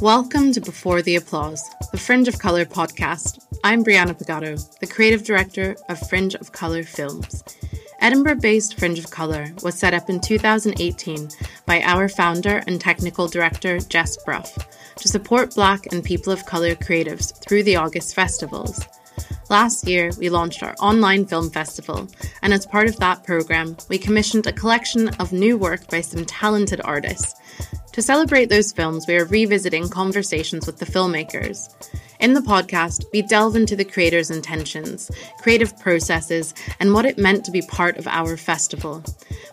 Welcome to Before the Applause, the Fringe of Colour podcast. I'm Brianna Pagato, the creative director of Fringe of Colour Films. Edinburgh based Fringe of Colour was set up in 2018 by our founder and technical director, Jess Brough, to support Black and people of colour creatives through the August festivals. Last year, we launched our online film festival, and as part of that programme, we commissioned a collection of new work by some talented artists to celebrate those films, we are revisiting conversations with the filmmakers. In the podcast, we delve into the creators' intentions, creative processes, and what it meant to be part of our festival.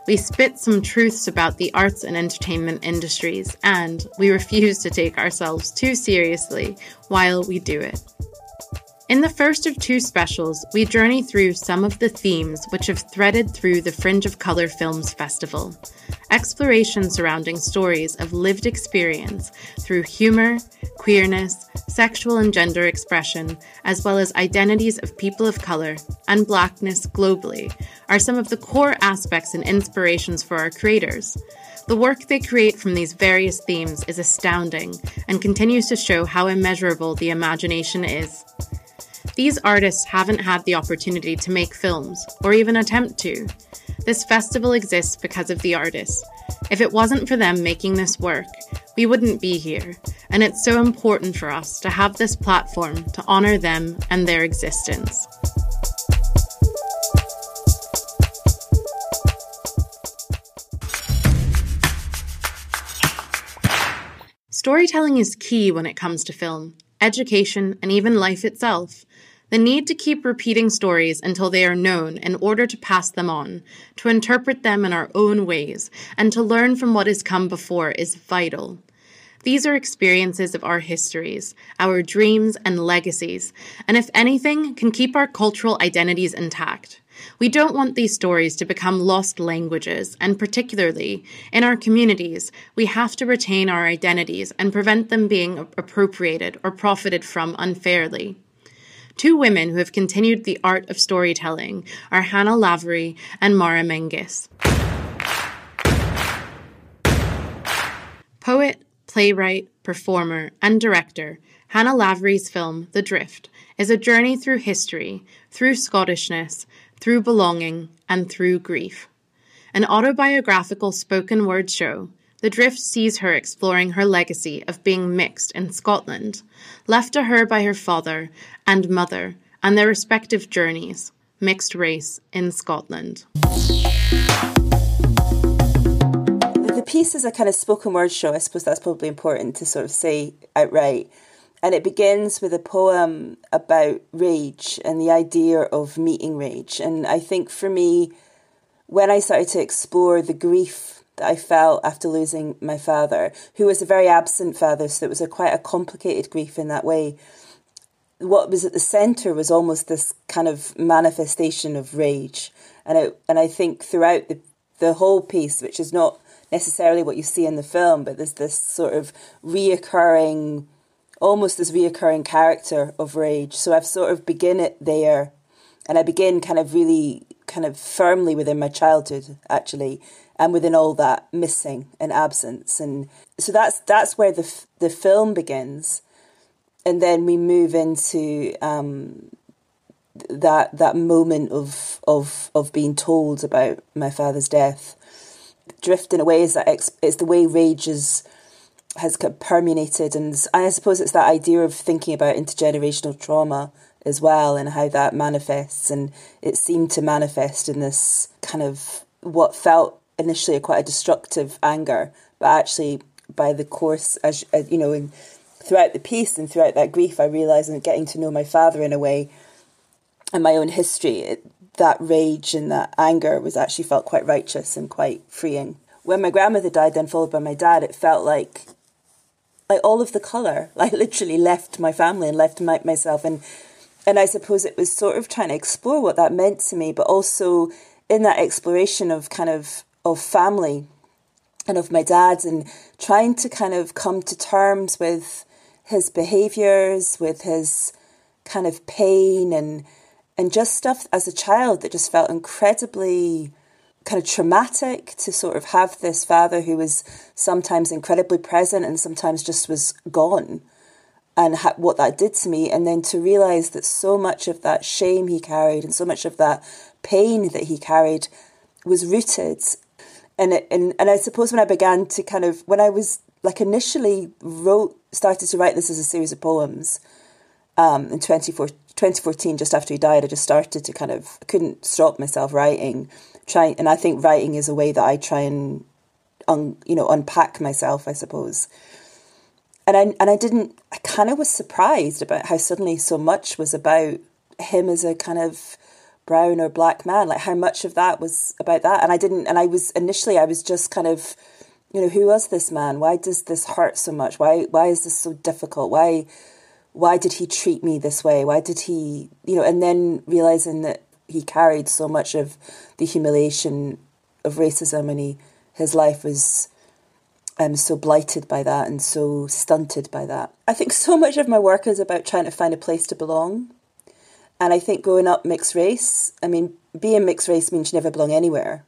We spit some truths about the arts and entertainment industries, and we refuse to take ourselves too seriously while we do it. In the first of two specials, we journey through some of the themes which have threaded through the Fringe of Colour Films Festival. Exploration surrounding stories of lived experience through humour, queerness, sexual and gender expression, as well as identities of people of colour and blackness globally, are some of the core aspects and inspirations for our creators. The work they create from these various themes is astounding and continues to show how immeasurable the imagination is. These artists haven't had the opportunity to make films, or even attempt to. This festival exists because of the artists. If it wasn't for them making this work, we wouldn't be here, and it's so important for us to have this platform to honour them and their existence. Storytelling is key when it comes to film, education, and even life itself. The need to keep repeating stories until they are known in order to pass them on, to interpret them in our own ways, and to learn from what has come before is vital. These are experiences of our histories, our dreams and legacies, and if anything, can keep our cultural identities intact. We don't want these stories to become lost languages, and particularly in our communities, we have to retain our identities and prevent them being appropriated or profited from unfairly. Two women who have continued the art of storytelling are Hannah Lavery and Mara Menzies. Poet, playwright, performer, and director, Hannah Lavery's film, The Drift, is a journey through history, through Scottishness, through belonging, and through grief. An autobiographical spoken word show, the Drift sees her exploring her legacy of being mixed in Scotland, left to her by her father and mother, and their respective journeys, mixed race in Scotland. The piece is a kind of spoken word show. I suppose that's probably important to sort of say outright. And it begins with a poem about rage and the idea of meeting rage. And I think for me, when I started to explore the grief that I felt after losing my father, who was a very absent father, so it was a quite a complicated grief in that way. What was at the centre was almost this kind of manifestation of rage, and I, and I think throughout the the whole piece, which is not necessarily what you see in the film, but there's this sort of reoccurring, almost this reoccurring character of rage. So I've sort of begin it there, and I begin kind of really kind of firmly within my childhood actually and within all that missing and absence. And so that's that's where the the film begins. And then we move into um, that that moment of of of being told about my father's death. Drifting away is that it's the way rage is has permeated. And I suppose it's that idea of thinking about intergenerational trauma as well and how that manifests. And it seemed to manifest in this kind of what felt initially a quite a destructive anger but actually by the course as, you know in throughout the piece and throughout that grief i realized and getting to know my father in a way and my own history. It, that rage and that anger was actually felt quite righteous and quite freeing. When my grandmother died then followed by my dad it felt like like all of the color like literally left my family and left my, myself. And and I suppose it was sort of trying to explore what that meant to me, but also in that exploration of kind of of family and of my dad and trying to kind of come to terms with his behaviors, with his kind of pain and and just stuff as a child that just felt incredibly kind of traumatic to sort of have this father who was sometimes incredibly present and sometimes just was gone and ha- what that did to me. And then to realize that so much of that shame he carried and so much of that pain that he carried was rooted and it, and and I suppose when I began to kind of when I was like initially wrote started to write this as a series of poems um, in 2014 just after he died I just started to kind of I couldn't stop myself writing trying and I think writing is a way that I try and un, you know unpack myself I suppose. And I and I didn't I kind of was surprised about how suddenly so much was about him as a kind of brown or black man like how much of that was about that? And I didn't and I was initially I was just kind of you know who was this man? Why does this hurt so much? Why why is this so difficult? Why why did he treat me this way? Why did he you know and then realizing that he carried so much of the humiliation of racism and he his life was um, so blighted by that and so stunted by that. I think so much of my work is about trying to find a place to belong. And I think growing up mixed race, I mean, being mixed race means you never belong anywhere.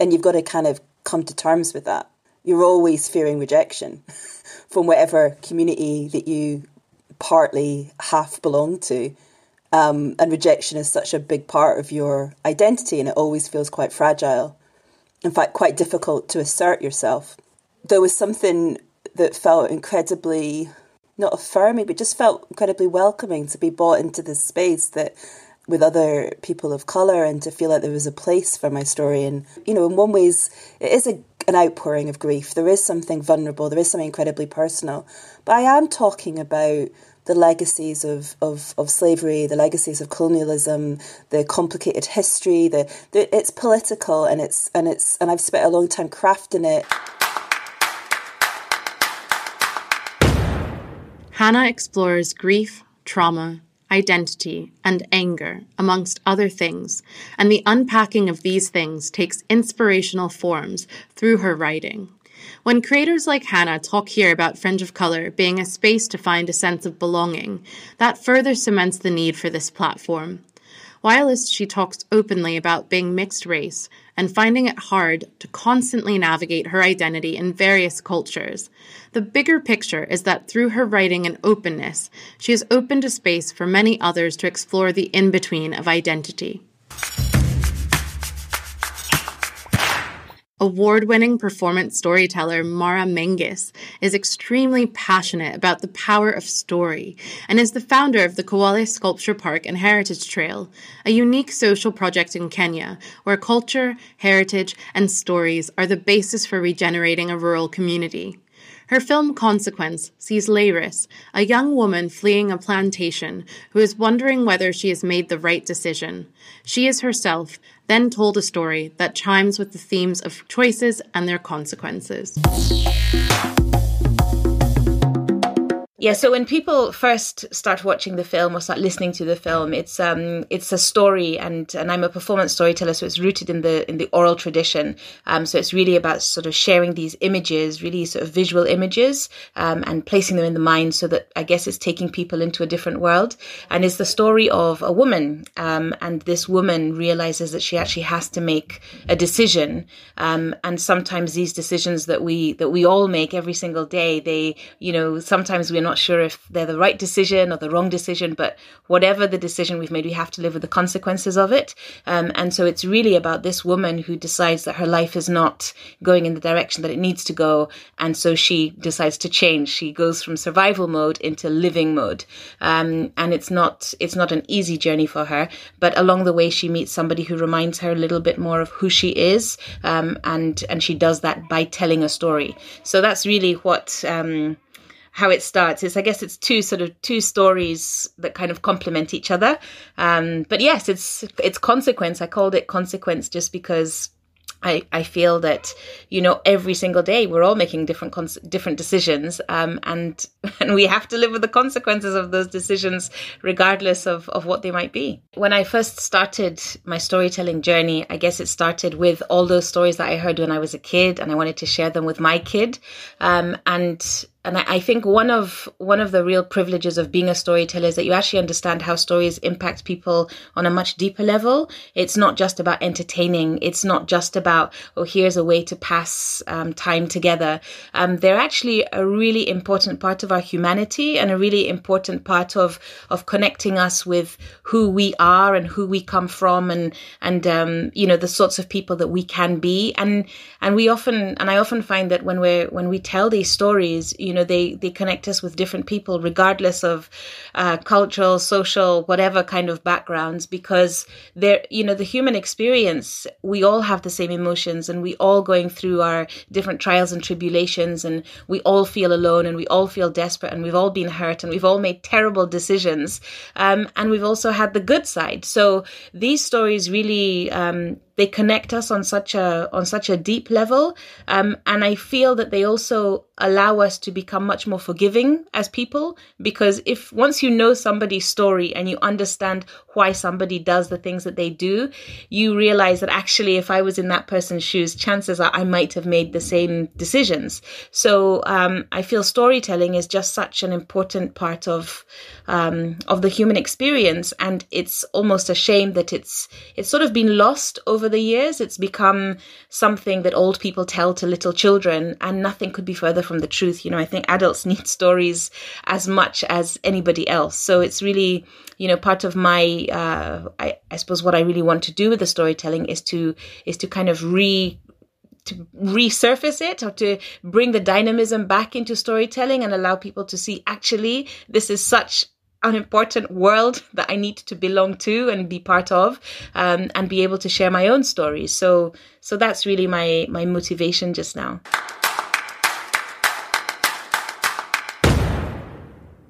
And you've got to kind of come to terms with that. You're always fearing rejection from whatever community that you partly half belong to. Um, and rejection is such a big part of your identity, and it always feels quite fragile. In fact, quite difficult to assert yourself. There was something that felt incredibly not affirming, but just felt incredibly welcoming to be brought into this space that with other people of colour and to feel like there was a place for my story. And, you know, in one ways, it is a, an outpouring of grief. There is something vulnerable, there is something incredibly personal. But I am talking about the legacies of, of, of slavery, the legacies of colonialism, the complicated history, the, the it's political and it's and it's and I've spent a long time crafting it. Hannah explores grief, trauma, identity, and anger, amongst other things, and the unpacking of these things takes inspirational forms through her writing. When creators like Hannah talk here about Fringe of Colour being a space to find a sense of belonging, that further cements the need for this platform. Whilst she talks openly about being mixed race and finding it hard to constantly navigate her identity in various cultures, the bigger picture is that through her writing and openness, she has opened a space for many others to explore the in between of identity. Award winning performance storyteller Mara Menzies is extremely passionate about the power of story and is the founder of the Kwale Sculpture Park and Heritage Trail, a unique social project in Kenya where culture, heritage, and stories are the basis for regenerating a rural community. Her film Consequence sees Leiris, a young woman fleeing a plantation who is wondering whether she has made the right decision. She is herself, then told a story that chimes with the themes of choices and their consequences. Yeah, so when people first start watching the film or start listening to the film, it's um it's a story, and and I'm a performance storyteller, so it's rooted in the in the oral tradition. Um, so it's really about sort of sharing these images, really sort of visual images, um, and placing them in the mind, so that I guess it's taking people into a different world. And it's the story of a woman, um, and this woman realizes that she actually has to make a decision, um, and sometimes these decisions that we that we all make every single day, they you know sometimes we're not not sure if they're the right decision or the wrong decision, but whatever the decision we've made, we have to live with the consequences of it. Um, and so it's really about this woman who decides that her life is not going in the direction that it needs to go. And so she decides to change. She goes from survival mode into living mode. Um, and it's not, it's not an easy journey for her, but along the way, she meets somebody who reminds her a little bit more of who she is. Um, and, and she does that by telling a story. So that's really what, um, how it starts. It's I guess it's two sort of two stories that kind of complement each other. Um, but yes, it's it's consequence. I called it consequence just because I, I feel that you know every single day we're all making different cons- different decisions um, and and we have to live with the consequences of those decisions regardless of, of what they might be. When I first started my storytelling journey, I guess it started with all those stories that I heard when I was a kid and I wanted to share them with my kid. Um, and and I, think one of one of the real privileges of being a storyteller is that you actually understand how stories impact people on a much deeper level. It's not just about entertaining. It's not just about oh here's a way to pass um, time together. Um, they're actually a really important part of our humanity and a really important part of of connecting us with who we are and who we come from and and um, you know the sorts of people that we can be and and we often and I often find that when we're when we tell these stories you know they they connect us with different people regardless of uh, cultural social whatever kind of backgrounds because they're you know the human experience we all have the same emotions and we all going through our different trials and tribulations and we all feel alone and we all feel desperate and we've all been hurt and we've all made terrible decisions. Um, and we've also had the good side. So these stories really um, they connect us on such a on such a deep level. Um, and i feel that they also allow us to become much more forgiving as people because if once you know somebody's story and you understand why somebody does the things that they do you realize that actually if i was in that person's shoes chances are i might have made the same decisions. So um, i feel storytelling is just such an important part of um, of the human experience. And it's almost a shame that it's it's sort of been lost over the years it's become something that old people tell to little children and nothing could be further from the truth. You know, I think adults need stories as much as anybody else. So it's really, you know, part of my, uh, I, I suppose what I really want to do with the storytelling is to, is to kind of re to resurface it or to bring the dynamism back into storytelling and allow people to see actually this is such an important world that I need to belong to and be part of, um, and be able to share my own stories. So, so that's really my my motivation just now.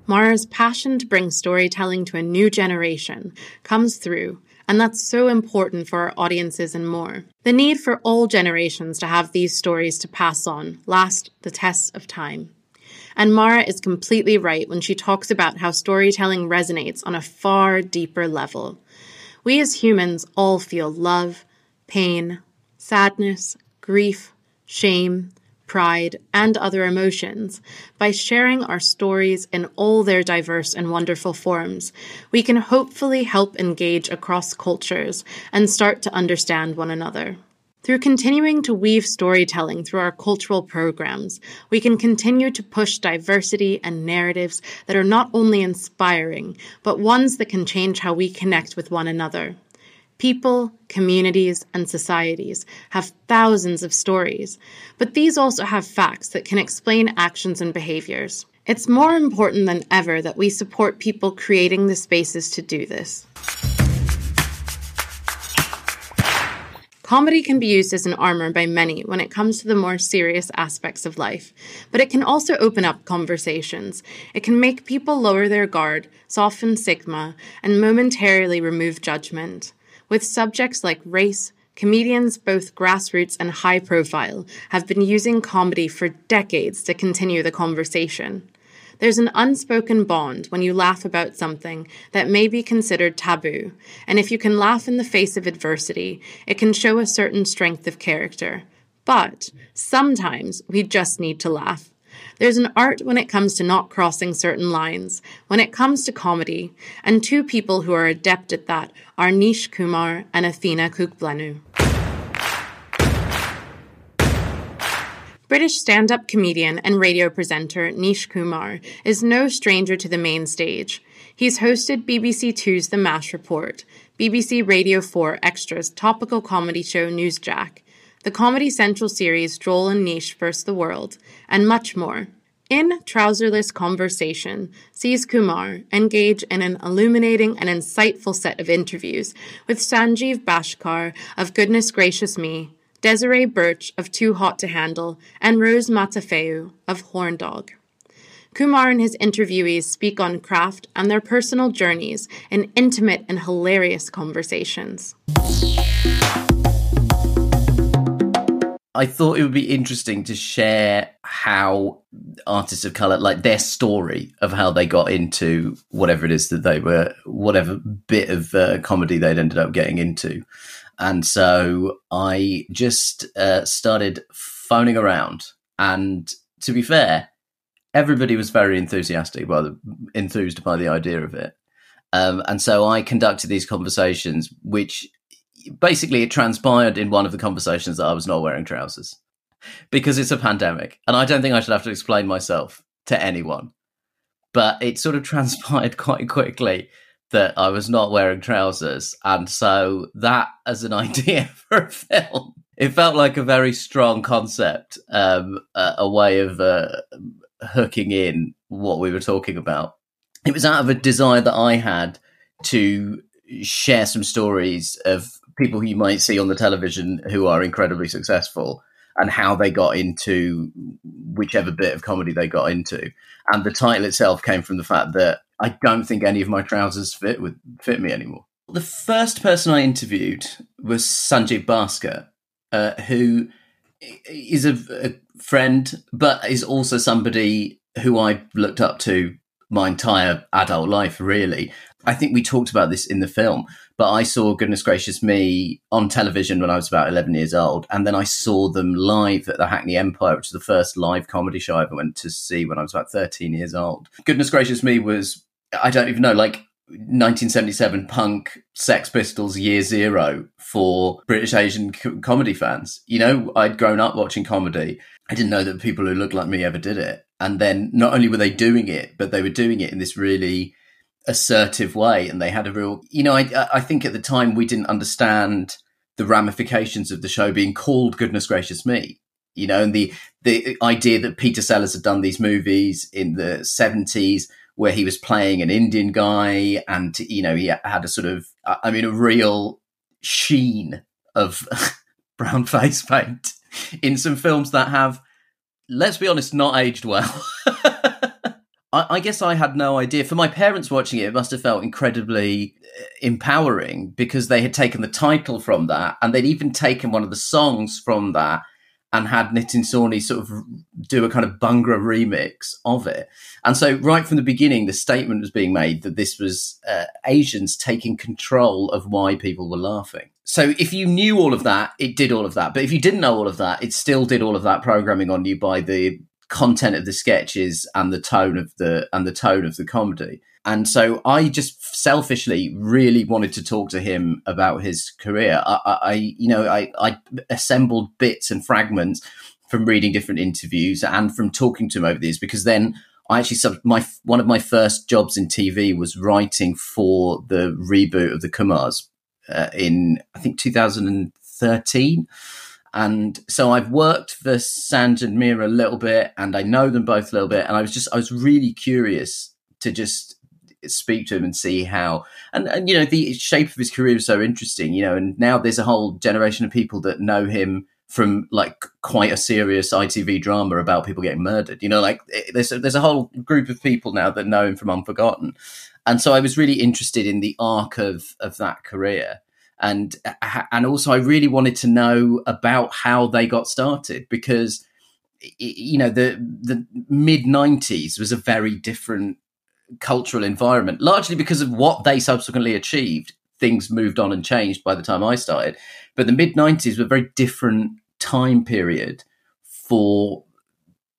Mara's passion to bring storytelling to a new generation comes through, and that's so important for our audiences and more. The need for all generations to have these stories to pass on last the test of time. And Mara is completely right when she talks about how storytelling resonates on a far deeper level. We as humans all feel love, pain, sadness, grief, shame, pride, and other emotions, by sharing our stories in all their diverse and wonderful forms, we can hopefully help engage across cultures and start to understand one another. Through continuing to weave storytelling through our cultural programs, we can continue to push diversity and narratives that are not only inspiring, but ones that can change how we connect with one another. People, communities, and societies have thousands of stories, but these also have facts that can explain actions and behaviors. It's more important than ever that we support people creating the spaces to do this. Comedy can be used as an armor by many when it comes to the more serious aspects of life, but it can also open up conversations. It can make people lower their guard, soften stigma, and momentarily remove judgment. With subjects like race, comedians, both grassroots and high profile, have been using comedy for decades to continue the conversation. There's an unspoken bond when you laugh about something that may be considered taboo, and if you can laugh in the face of adversity, it can show a certain strength of character. But sometimes we just need to laugh. There's an art when it comes to not crossing certain lines, when it comes to comedy, and two people who are adept at that are Nish Kumar and Athena Kugblenu. British stand up comedian and radio presenter Nish Kumar is no stranger to the main stage. He's hosted BBC Two's The MASH Report, BBC Radio 4 Extra's topical comedy show Newsjack, the Comedy Central series Joel and Nish vs. the World, and much more. In Trouserless Conversation, sees Kumar engage in an illuminating and insightful set of interviews with Sanjeev Bhaskar of Goodness Gracious Me, Desiree Burch of Too Hot to Handle, and Rose Matafeo of Horn Dog. Kumar and his interviewees speak on craft and their personal journeys in intimate and hilarious conversations. I thought it would be interesting to share how artists of color, like their story of how they got into whatever it is that they were, whatever bit of uh, comedy they'd ended up getting into. And so I just uh, started phoning around. And to be fair, everybody was very enthusiastic by the enthused by the idea of it. Um, and so I conducted these conversations, which basically it transpired in one of the conversations that I was not wearing trousers because it's a pandemic. And I don't think I should have to explain myself to anyone. But it sort of transpired quite quickly that I was not wearing trousers. And so that as an idea for a film, it felt like a very strong concept, um, a, a, way of uh, hooking in what we were talking about. It was out of a desire that I had to share some stories of people who you might see on the television who are incredibly successful and how they got into whichever bit of comedy they got into. And the title itself came from the fact that I don't think any of my trousers fit with fit me anymore. The first person I interviewed was Sanjeev Bhaskar, uh, who is a, a friend, but is also somebody who I looked up to my entire adult life, really. I think we talked about this in the film, but I saw Goodness Gracious Me on television when I was about 11 years old. And then I saw them live at the Hackney Empire, which is the first live comedy show I ever went to see when I was about 13 years old. Goodness Gracious Me was, I don't even know, like 1977 punk Sex Pistols year zero for British Asian co- comedy fans. You know, I'd grown up watching comedy. I didn't know that people who looked like me ever did it. And then not only were they doing it, but they were doing it in this really assertive way. And they had a real, you know, I, I think at the time we didn't understand the ramifications of the show being called Goodness Gracious Me. You know, and the the idea that Peter Sellers had done these movies in the 70s where he was playing an Indian guy, and you know he had a sort of, I mean, a real sheen of brown face paint in some films that have, let's be honest, not aged well. I, guess I had no idea. For my parents watching it, it must have felt incredibly uh, empowering because they had taken the title from that, and they'd even taken one of the songs from that and had Nitin Sawhney sort of do a kind of Bhangra remix of it. And so, right from the beginning, the statement was being made that this was uh, Asians taking control of why people were laughing. So, if you knew all of that, it did all of that. But if you didn't know all of that, it still did all of that programming on you by the content of the sketches and the tone of the and the tone of the comedy. And so I just selfishly really wanted to talk to him about his career. I, I you know, I, I assembled bits and fragments from reading different interviews and from talking to him over these because then I actually my one of my first jobs in TV was writing for the reboot of the Kumars uh, in I think 2013. And so I've worked for Sanj and Meera a little bit, and I know them both a little bit. And I was just I was really curious to just speak to him and see how and, and you know the shape of his career is so interesting you know and now there's a whole generation of people that know him from like quite a serious ITV drama about people getting murdered you know like eh, there's a, there's a whole group of people now that know him from Unforgotten and so I was really interested in the arc of of that career and uh, and also I really wanted to know about how they got started because you know the the mid 90s was a very different cultural environment, largely because of what they subsequently achieved. Things moved on and changed by the time I started. But the mid 90s were a very different time period for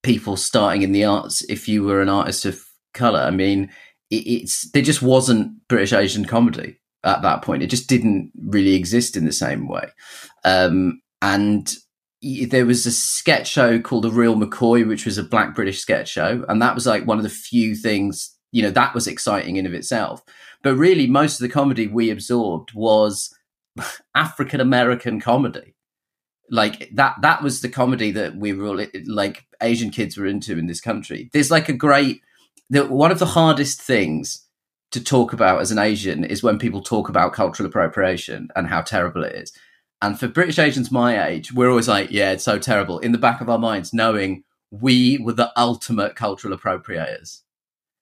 people starting in the arts if you were an artist of color. I mean, it, it's there just wasn't British Asian comedy at that point. It just didn't really exist in the same way. Um, and there was a sketch show called The Real McCoy, which was a black British sketch show. And that was like one of the few things you know that was exciting in of itself but really most of the comedy we absorbed was african american comedy like that that was the comedy that we were all like asian kids were into in this country there's like a great the, one of the hardest things to talk about as an asian is when people talk about cultural appropriation and how terrible it is. And for british asians my age we're always like yeah it's so terrible in the back of our minds knowing we were the ultimate cultural appropriators.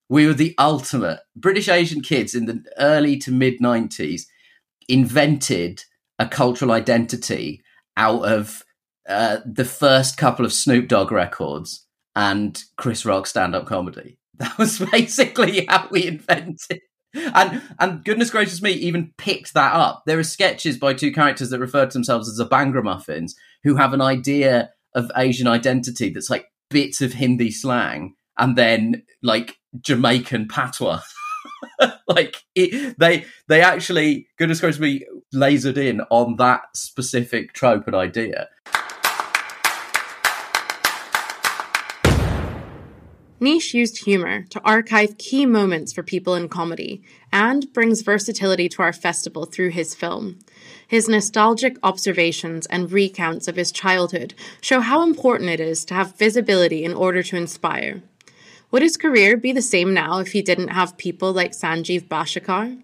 We were the ultimate. British Asian kids in the early to mid 90s invented a cultural identity out of uh, the first couple of Snoop Dogg records and Chris Rock stand up comedy. That was basically how we invented. And and goodness gracious me, even picked that up. There are sketches by two characters that refer to themselves as the Bhangra Muffins, who have an idea of Asian identity that's like bits of Hindi slang and then like Jamaican patois. like it, they they actually goodness gracious me lasered in on that specific trope and idea. Nish used humour to archive key moments for people in comedy and brings versatility to our festival through his film. His nostalgic observations and recounts of his childhood show how important it is to have visibility in order to inspire. Would his career be the same now if he didn't have people like Sanjeev Bhaskar?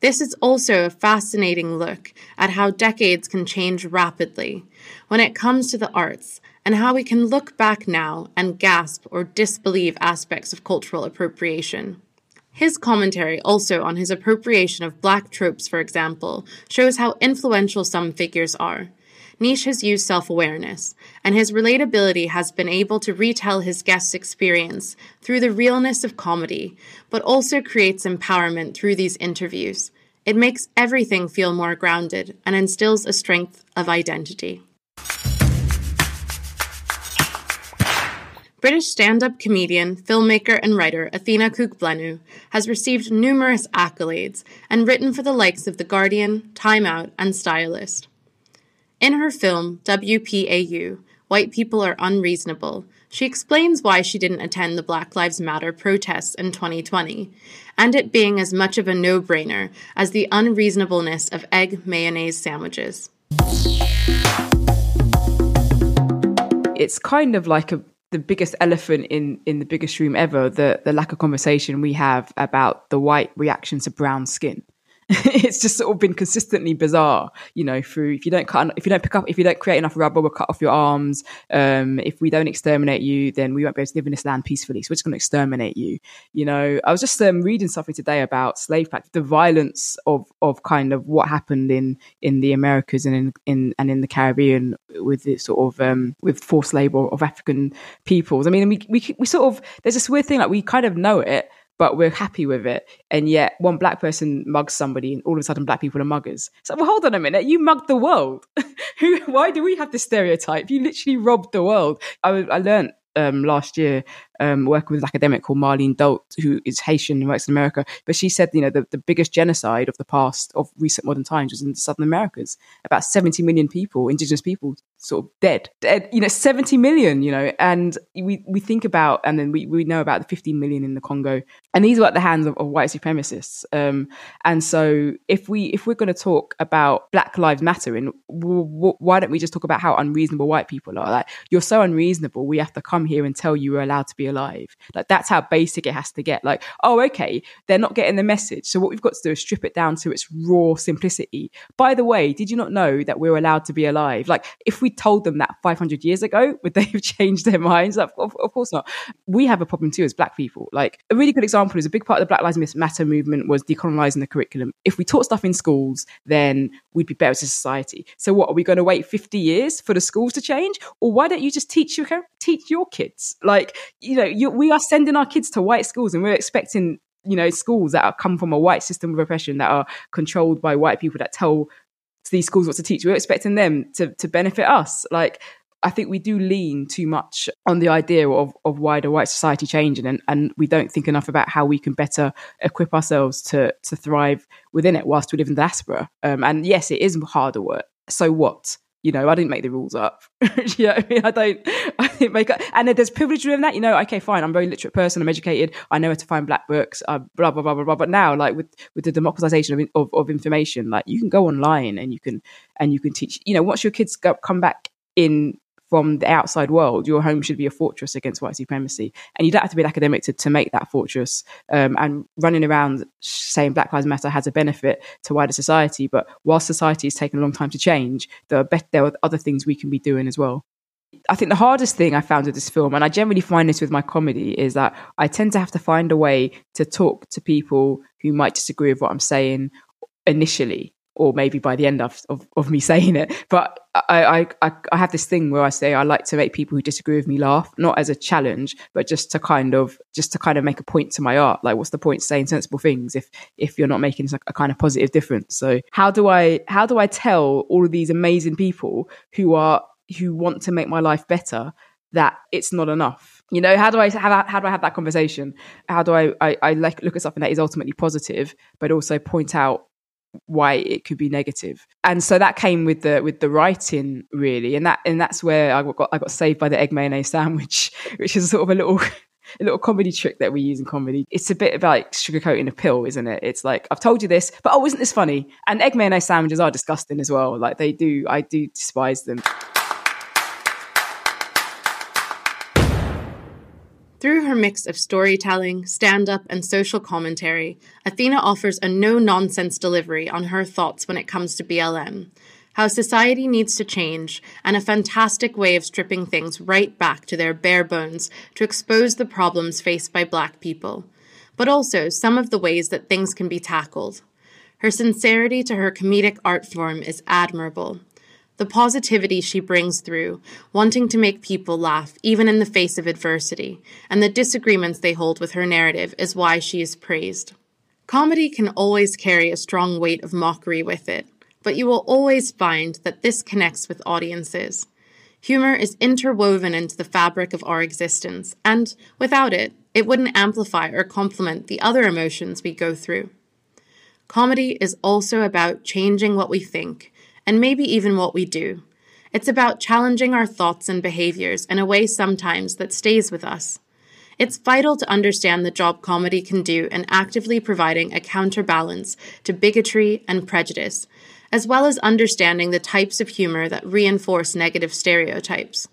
This is also a fascinating look at how decades can change rapidly when it comes to the arts and how we can look back now and gasp or disbelieve aspects of cultural appropriation. His commentary, also on his appropriation of black tropes, for example, shows how influential some figures are. Nish has used self awareness, and his relatability has been able to retell his guest's experience through the realness of comedy, but also creates empowerment through these interviews. It makes everything feel more grounded and instills a strength of identity. British stand up comedian, filmmaker, and writer Athena Kugblenu has received numerous accolades and written for the likes of The Guardian, Time Out, and Stylist. In her film, WPAU White People Are Unreasonable, she explains why she didn't attend the Black Lives Matter protests in 2020, and it being as much of a no brainer as the unreasonableness of egg mayonnaise sandwiches. It's kind of like a the biggest elephant in in the biggest room ever the the lack of conversation we have about the white reaction to brown skin it's just sort of been consistently bizarre, you know, through if you don't cut, if you don't pick up, if you don't create enough rubber, we'll cut off your arms. Um, if we don't exterminate you, then we won't be able to live in this land peacefully. So we're just going to exterminate you. You know, I was just um, reading something today about slave practice, the violence of of kind of what happened in in the Americas and in, in and in the Caribbean with this sort of um, with forced labor of African peoples. I mean, we we we sort of there's this weird thing like we kind of know it but we're happy with it. And yet, one black person mugs somebody, and all of a sudden, black people are muggers. So, well, hold on a minute. You mugged the world. Who? Why do we have this stereotype? You literally robbed the world. I, I learned um, last year um, working with an academic called Marlene Daut, who is Haitian and works in America. But she said, you know, the, the biggest genocide of the past, of recent modern times, was in the Southern Americas. About 70 million people, indigenous people, sort of dead. dead you know, 70 million, you know, and we, we think about, and then we, we know about the 15 million in the Congo. And these were at the hands of, of white supremacists. Um, and so if we, if we're going to talk about Black Lives Matter, and w- w- why don't we just talk about how unreasonable white people are? Like, you're so unreasonable, we have to come here and tell you we're allowed to be alive. Like that's how basic it has to get. Like, oh, okay, they're not getting the message. So what we've got to do is strip it down to its raw simplicity. By the way, did you not know that we're allowed to be alive? Like, if we told them that 500 years ago, would they have changed their minds? Of, of, of course not. We have a problem too as black people. Like, a really good example is a big part of the Black Lives Matter movement was decolonizing the curriculum. If we taught stuff in schools, then we'd be better as a society. So what are we going to wait 50 years for the schools to change? Or why don't you just teach your teach your kids? Like, you know, you, we are sending our kids to white schools and we're expecting you know schools that are come from a white system of oppression that are controlled by white people that tell these schools what to teach we're expecting them to to benefit us like I think we do lean too much on the idea of, of wider white society changing and, and we don't think enough about how we can better equip ourselves to to thrive within it whilst we live in diaspora. Um, and yes, it is harder work. So what? You know, I didn't make the rules up. you know I mean? I don't, I didn't make up. And there's privilege within that, you know, okay, fine. I'm a very literate person. I'm educated. I know where to find black books, uh, blah, blah, blah, blah, blah. But now, like with, with the democratization of, of, of information, like you can go online and you can, and you can teach, you know, once your kids go, come back in from the outside world, your home should be a fortress against white supremacy. And you don't have to be an academic to, to make that fortress. Um, and running around saying Black Lives Matter has a benefit to wider society. But while society is taking a long time to change, there are, be- there are other things we can be doing as well. I think the hardest thing I found with this film, and I generally find this with my comedy, is that I tend to have to find a way to talk to people who might disagree with what I'm saying initially or maybe by the end of, of, of me saying it. But I, I, I have this thing where I say I like to make people who disagree with me laugh, not as a challenge, but just to kind of just to kind of make a point to my art. Like, what's the point saying sensible things if if you're not making a kind of positive difference? So how do I how do I tell all of these amazing people who are who want to make my life better that it's not enough? You know, how do I have how do I have that conversation? How do I I, I like look at something that is ultimately positive, but also point out why it could be negative. And so that came with the with the writing really, and that and that's where I got I got saved by the egg mayonnaise sandwich, which is sort of a little a little comedy trick that we use in comedy. It's a bit like sugarcoating a pill, isn't it? It's like I've told you this, but oh, isn't this funny? And egg mayonnaise sandwiches are disgusting as well. Like they do, I do despise them. Through her mix of storytelling, stand up, and social commentary, Athena offers a no nonsense delivery on her thoughts when it comes to BLM, how society needs to change, and a fantastic way of stripping things right back to their bare bones to expose the problems faced by Black people, but also some of the ways that things can be tackled. Her sincerity to her comedic art form is admirable, the positivity she brings through, wanting to make people laugh even in the face of adversity, and the disagreements they hold with her narrative is why she is praised. Comedy can always carry a strong weight of mockery with it, but you will always find that this connects with audiences. Humor is interwoven into the fabric of our existence, and without it, it wouldn't amplify or complement the other emotions we go through. Comedy is also about changing what we think and maybe even what we do. It's about challenging our thoughts and behaviors in a way sometimes that stays with us. It's vital to understand the job comedy can do in actively providing a counterbalance to bigotry and prejudice, as well as understanding the types of humor that reinforce negative stereotypes.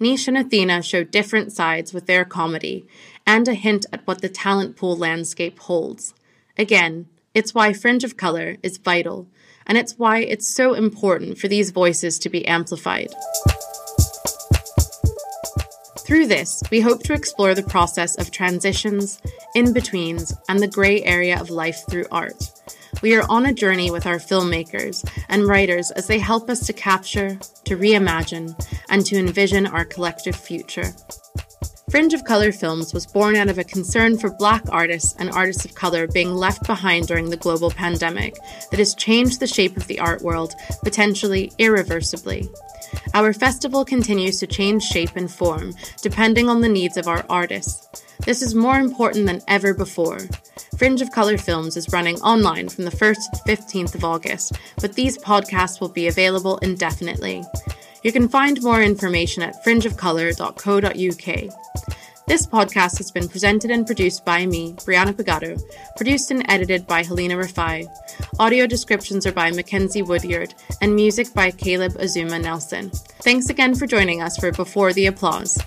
Nish and Athena show different sides with their comedy and a hint at what the talent pool landscape holds. Again, it's why Fringe of Color is vital and it's why it's so important for these voices to be amplified. Through this, we hope to explore the process of transitions, in betweens, and the grey area of life through art. We are on a journey with our filmmakers and writers as they help us to capture, to reimagine, and to envision our collective future. Fringe of Colour Films was born out of a concern for Black artists and artists of colour being left behind during the global pandemic that has changed the shape of the art world, potentially irreversibly. Our festival continues to change shape and form depending on the needs of our artists. This is more important than ever before. Fringe of Colour Films is running online from the 1st to the 15th of August, but these podcasts will be available indefinitely. You can find more information at fringeofcolour.co.uk. This podcast has been presented and produced by me, Brianna Pagato, produced and edited by Helena Rafai. Audio descriptions are by Mackenzie Woodyard, and music by Caleb Azuma Nelson. Thanks again for joining us for Before the Applause.